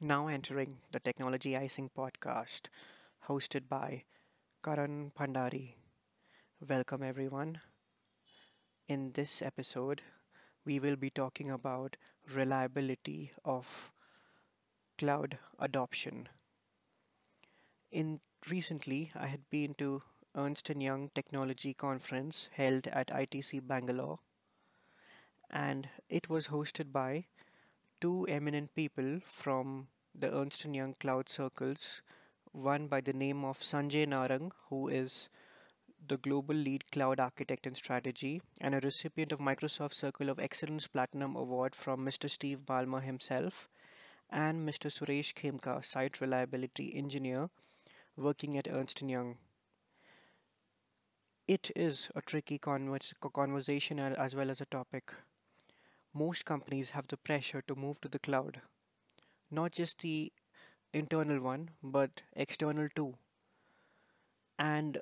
Now entering the Technology Icing podcast, hosted by Karan Bhandari. Welcome, everyone. In this episode, we will be talking about reliability of cloud adoption. In recently, I had been to Ernst& Young Technology Conference held at ITC Bangalore, and it was hosted by two eminent people from the Ernst& Young Cloud Circles, one by the name of Sanjay Narang, who is the global lead cloud architect and strategy, and a recipient of Microsoft Circle of Excellence Platinum Award from Mr. Steve Ballmer himself, and Mr. Suresh Khemka, site reliability engineer working at Ernst& Young. It is a tricky convers- conversation uh, as well as a topic. Most companies have the pressure to move to the cloud, not just the internal one, but external too. And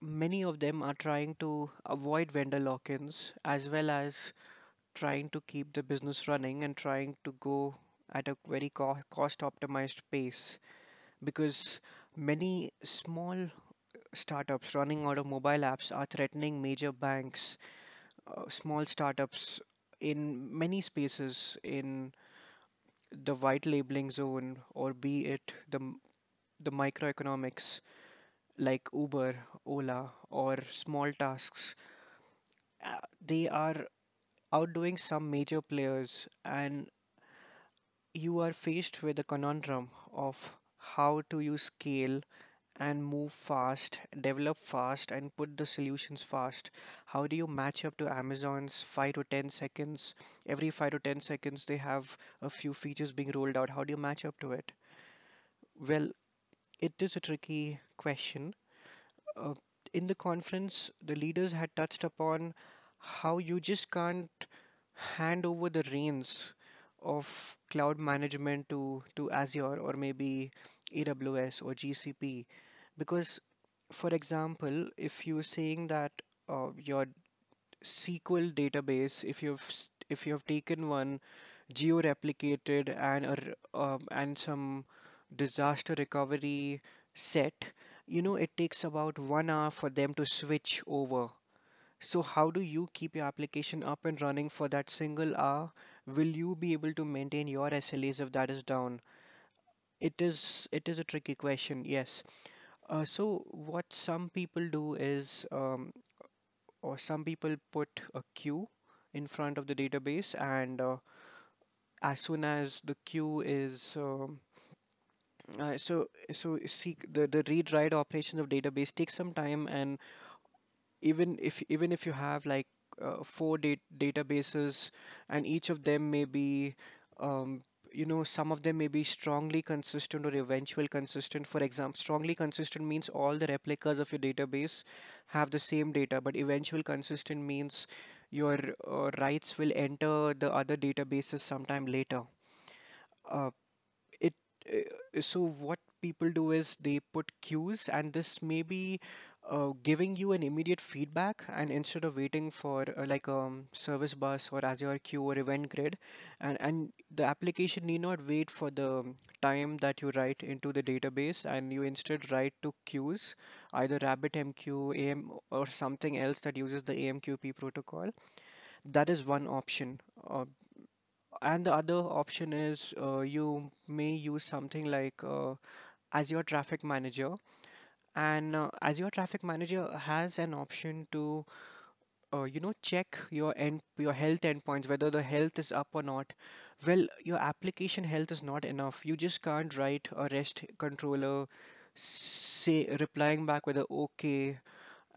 many of them are trying to avoid vendor lock ins as well as trying to keep the business running and trying to go at a very co- cost optimized pace because many small startups running out of mobile apps are threatening major banks, uh, small startups in many spaces in the white labeling zone or be it the the microeconomics like Uber, Ola, or small tasks, uh, they are outdoing some major players, and you are faced with a conundrum of how to you scale and move fast, develop fast, and put the solutions fast. How do you match up to Amazon's 5 to 10 seconds? Every 5 to 10 seconds, they have a few features being rolled out. How do you match up to it? Well, it is a tricky question uh, in the conference, the leaders had touched upon how you just can't hand over the reins of cloud management to, to Azure or maybe AWS or GCP. Because, for example, if you're saying that uh, your SQL database, if you've if you have taken one geo-replicated and um, and some disaster recovery set, you know, it takes about one hour for them to switch over. So how do you keep your application up and running for that single hour? Will you be able to maintain your SLAs if that is down? It is it is a tricky question, yes. Uh, so what some people do is, um, or some people put a queue in front of the database, and uh, as soon as the queue is um, uh, so so see the the read write operations of database takes some time and even if even if you have like uh, four dat- databases and each of them may be um, you know some of them may be strongly consistent or eventual consistent. For example strongly consistent means all the replicas of your database have the same data but eventual consistent means your uh, writes will enter the other databases sometime later. Uh, it uh, so what people do is they put queues and this may be uh, giving you an immediate feedback and instead of waiting for uh, like um service bus or azure queue or event grid and and the application need not wait for the time that you write into the database and you instead write to queues either rabbitmq am or something else that uses the amqp protocol that is one option uh, and the other option is uh, you may use something like uh, Azure Traffic Manager. And uh, your Traffic Manager has an option to, uh, you know, check your end, your health endpoints, whether the health is up or not. Well, your application health is not enough. You just can't write a REST controller, say replying back with a OK,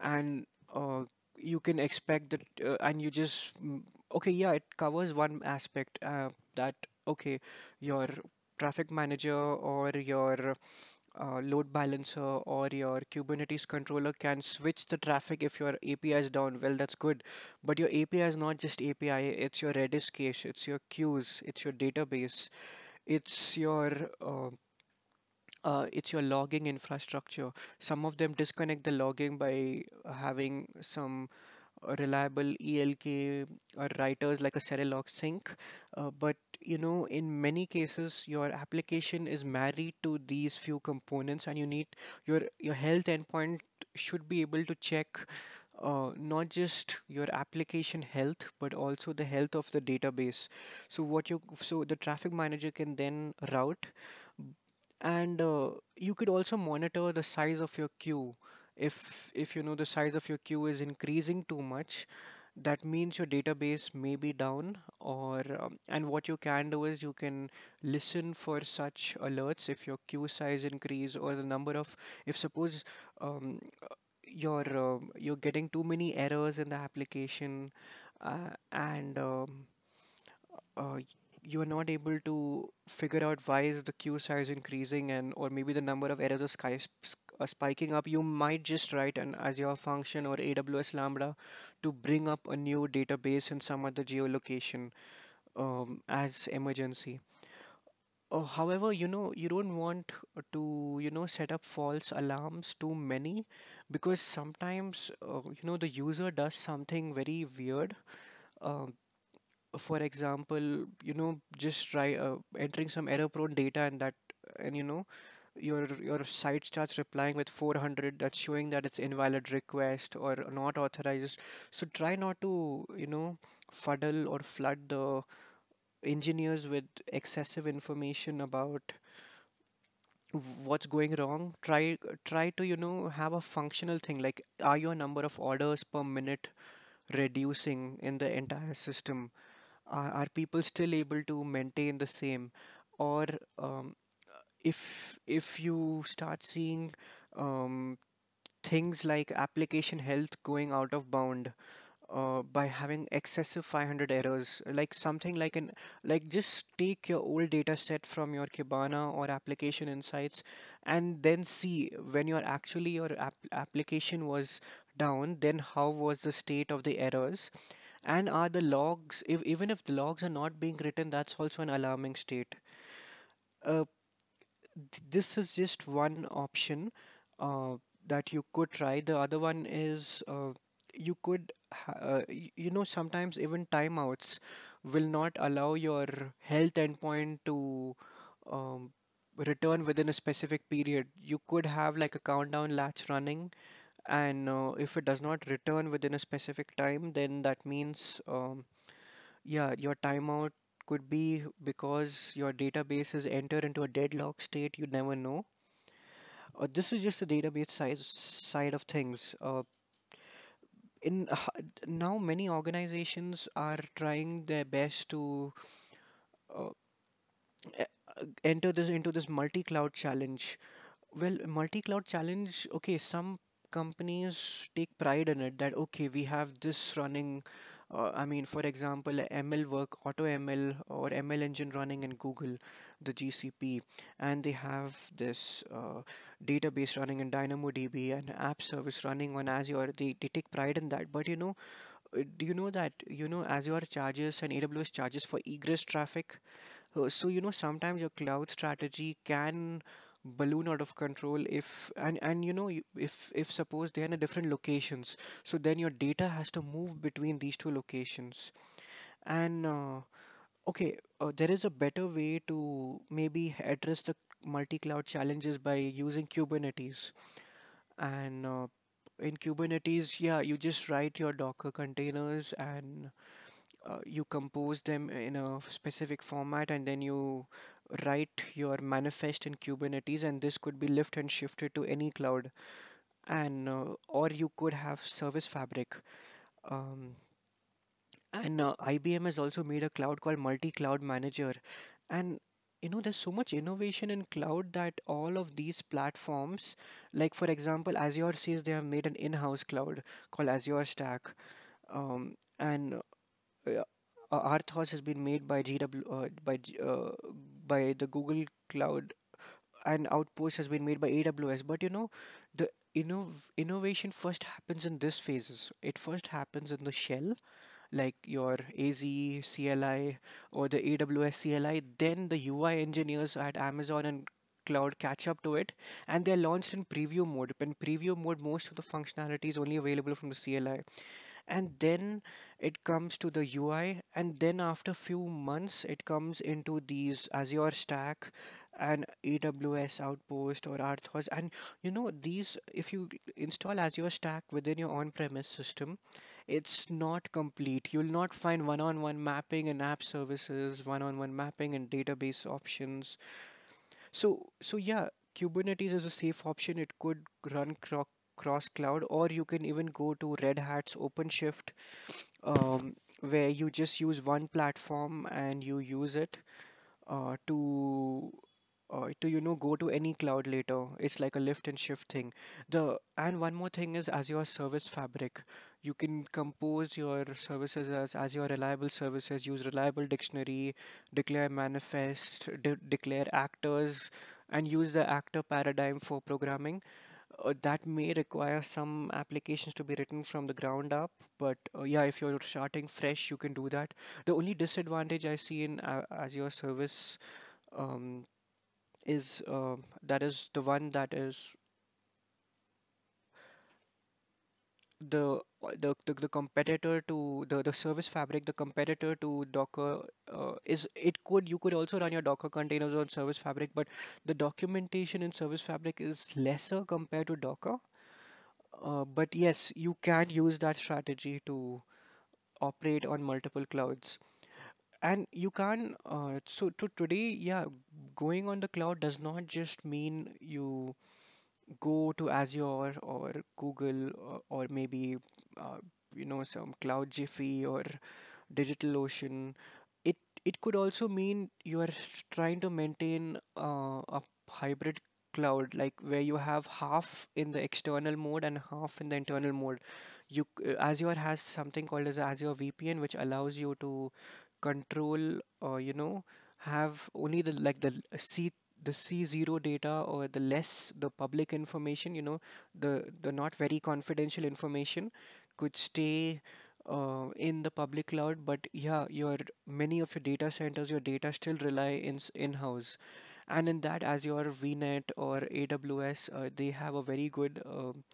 and uh, you can expect that uh, and you just mm, okay yeah it covers one aspect uh, that okay your traffic manager or your uh, load balancer or your kubernetes controller can switch the traffic if your api is down well that's good but your api is not just api it's your redis cache it's your queues it's your database it's your uh, uh, it's your logging infrastructure. Some of them disconnect the logging by having some reliable ELK writers like a Serilog sink. Uh, but you know, in many cases, your application is married to these few components, and you need your your health endpoint should be able to check uh, not just your application health but also the health of the database so what you so the traffic manager can then route and uh, you could also monitor the size of your queue if if you know the size of your queue is increasing too much that means your database may be down or um, and what you can do is you can listen for such alerts if your queue size increase or the number of if suppose um, you're um, you're getting too many errors in the application uh, and um, uh, you are not able to figure out why is the queue size increasing and or maybe the number of errors are, are spiking up you might just write an azure function or aws lambda to bring up a new database in some other geolocation um, as emergency uh, however, you know, you don't want to, you know, set up false alarms too many because sometimes, uh, you know, the user does something very weird. Um, for example, you know, just try uh, entering some error-prone data and that, and you know, your your site starts replying with 400 that's showing that it's invalid request or not authorized. So try not to, you know, fuddle or flood the engineers with excessive information about what's going wrong try try to you know have a functional thing like are your number of orders per minute reducing in the entire system are, are people still able to maintain the same? Or um, if if you start seeing um, things like application health going out of bound uh, by having excessive 500 errors like something like an like just take your old data set from your kibana or application insights and then see when your actually your app- application was down then how was the state of the errors and are the logs if even if the logs are not being written that's also an alarming state uh, th- this is just one option uh, that you could try. The other one is uh, you could, uh, you know, sometimes even timeouts will not allow your health endpoint to um, return within a specific period. You could have like a countdown latch running, and uh, if it does not return within a specific time, then that means um, yeah, your timeout could be because your database is entered into a deadlock state. You never know. Uh, this is just the database size side of things. Uh, in now, many organizations are trying their best to uh, enter this into this multi-cloud challenge. Well, multi-cloud challenge. Okay, some companies take pride in it that okay, we have this running uh, I mean, for example, ML work, Auto ML or ML engine running in Google, the GCP, and they have this uh, database running in DynamoDB and app service running on Azure. They, they take pride in that. But you know, uh, do you know that you know Azure charges and AWS charges for egress traffic? Uh, so you know sometimes your cloud strategy can balloon out of control if and and you know if if suppose they're in a different locations so then your data has to move between these two locations. And uh, okay uh, there is a better way to maybe address the multi-cloud challenges by using kubernetes. And uh, in kubernetes yeah you just write your docker containers and uh, you compose them in a specific format and then you write your manifest in Kubernetes and this could be lift and shifted to any cloud. And uh, or you could have service fabric. Um, and uh, IBM has also made a cloud called multi-cloud manager. And you know there's so much innovation in cloud that all of these platforms like for example Azure says they have made an in-house cloud called Azure Stack. Um, and uh, Anthos has been made by GW uh, by uh, by the Google Cloud, and Outpost has been made by AWS. But you know, the innov- innovation first happens in this phases. It first happens in the shell, like your AZ CLI or the AWS CLI. Then the UI engineers at Amazon and Cloud catch up to it, and they're launched in preview mode. In preview mode, most of the functionality is only available from the CLI and then it comes to the UI, and then after few months, it comes into these Azure Stack and AWS Outpost or Anthos. And you know, these, if you install Azure Stack within your on-premise system, it's not complete. You'll not find one-on-one mapping and app services, one-on-one mapping and database options. So, so yeah, Kubernetes is a safe option. It could run cross cloud, or you can even go to Red Hat's OpenShift, um, where you just use one platform and you use it uh, to uh, to you know go to any cloud later. It's like a lift and shift thing. The and one more thing is Azure Service Fabric. You can compose your services as Azure reliable services. Use reliable dictionary, declare manifest, de declare actors, and use the actor paradigm for programming. Uh, that may require some applications to be written from the ground up, but uh, yeah, if you're starting fresh, you can do that. The only disadvantage I see in uh, Azure Service um, is uh, that is the one that is the the, the, the competitor to the, the service fabric the competitor to docker uh, is it could you could also run your docker containers on service fabric but the documentation in service fabric is lesser compared to docker. Uh, but yes you can use that strategy to operate on multiple clouds. And you can uh, so to today yeah going on the cloud does not just mean you go to Azure or Google or, or maybe uh, you know some Cloud Jiffy or DigitalOcean. It it could also mean you are trying to maintain uh, a hybrid cloud, like where you have half in the external mode and half in the internal mode. You uh, Azure has something called as Azure VPN, which allows you to control, uh, you know, have only the like the C the C0 data or the less the public information, you know, the the not very confidential information could stay uh, in the public cloud. But yeah, your many of your data centers, your data still rely in in-house. And in that, Azure VNet or AWS, uh, they have a very good um,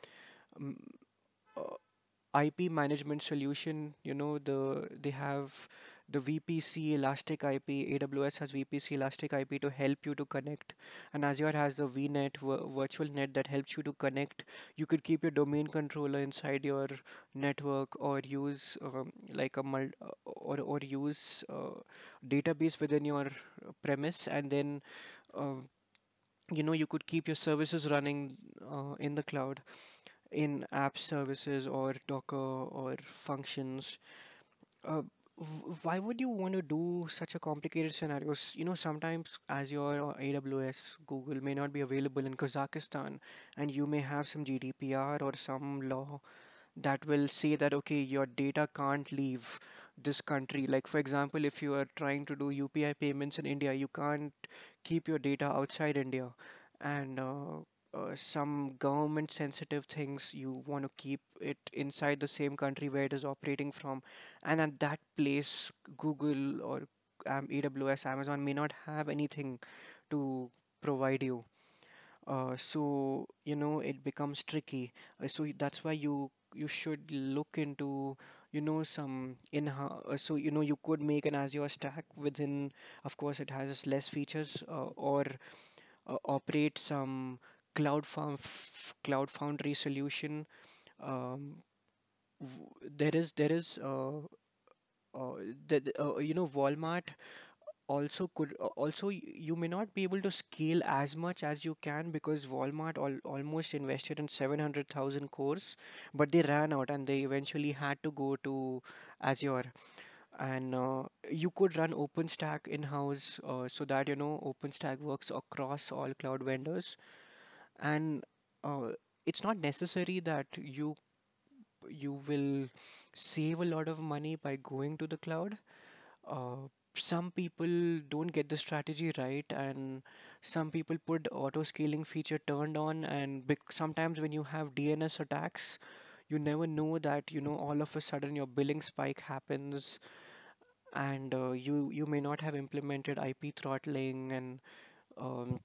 uh, IP management solution. You know, the they have the VPC Elastic IP. AWS has VPC Elastic IP to help you to connect, and Azure has the VNet vir- virtual net that helps you to connect. You could keep your domain controller inside your network, or use um, like a mul- uh, or or use uh, database within your premise, and then. Uh, you know you could keep your services running uh, in the cloud in app services or Docker or functions. Uh, why would you want to do such a complicated scenarios? You know, sometimes Azure or AWS, Google may not be available in Kazakhstan, and you may have some GDPR or some law that will say that okay, your data can't leave this country. Like for example, if you are trying to do UPI payments in India, you can't keep your data outside India, and uh, uh, some government sensitive things you want to keep it inside the same country where it is operating from. And at that place google or um, aws amazon may not have anything to provide you. Uh, so you know it becomes tricky. Uh, so that's why you you should look into you know some in uh, so you know you could make an azure stack within of course it has less features uh, or uh, operate some cloud found cloud foundry solution um, there is there is uh, uh, the, uh, you know Walmart also could uh, also you may not be able to scale as much as you can because Walmart al- almost invested in 700,000 cores but they ran out and they eventually had to go to Azure. And uh, you could run OpenStack in-house uh, so that you know OpenStack works across all cloud vendors and uh, it's not necessary that you you will save a lot of money by going to the cloud. Uh, some people don't get the strategy right and some people put auto scaling feature turned on and bec- sometimes when you have dns attacks you never know that you know all of a sudden your billing spike happens and uh, you you may not have implemented ip throttling and um,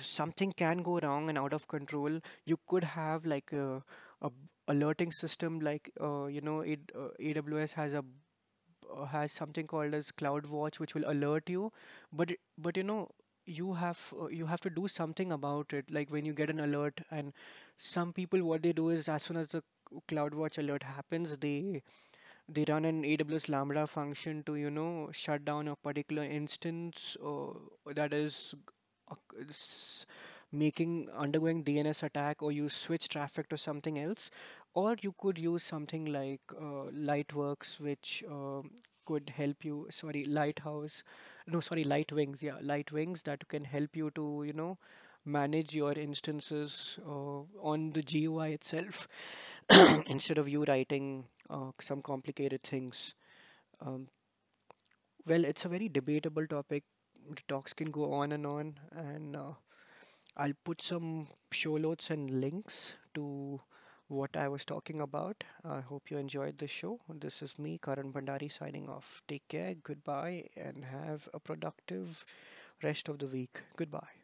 something can go wrong and out of control you could have like a, a alerting system like uh, you know it, uh, AWS has a uh, has something called as CloudWatch which will alert you. But but you know you have uh, you have to do something about it. Like when you get an alert and some people what they do is as soon as the CloudWatch alert happens they they run an AWS Lambda function to you know shut down a particular instance uh, that is uh, making undergoing DNS attack or you switch traffic to something else or you could use something like uh, Lightworks which um could help you sorry Lighthouse no sorry Lightwings yeah Lightwings that can help you to you know manage your instances uh, on the GUI itself instead of you writing uh, some complicated things. Um, well, it's a very debatable topic. The talks can go on and on, and uh, I'll put some show notes and links to what I was talking about. I hope you enjoyed the show. This is me, Karan Bhandari, signing off. Take care, goodbye, and have a productive rest of the week. Goodbye.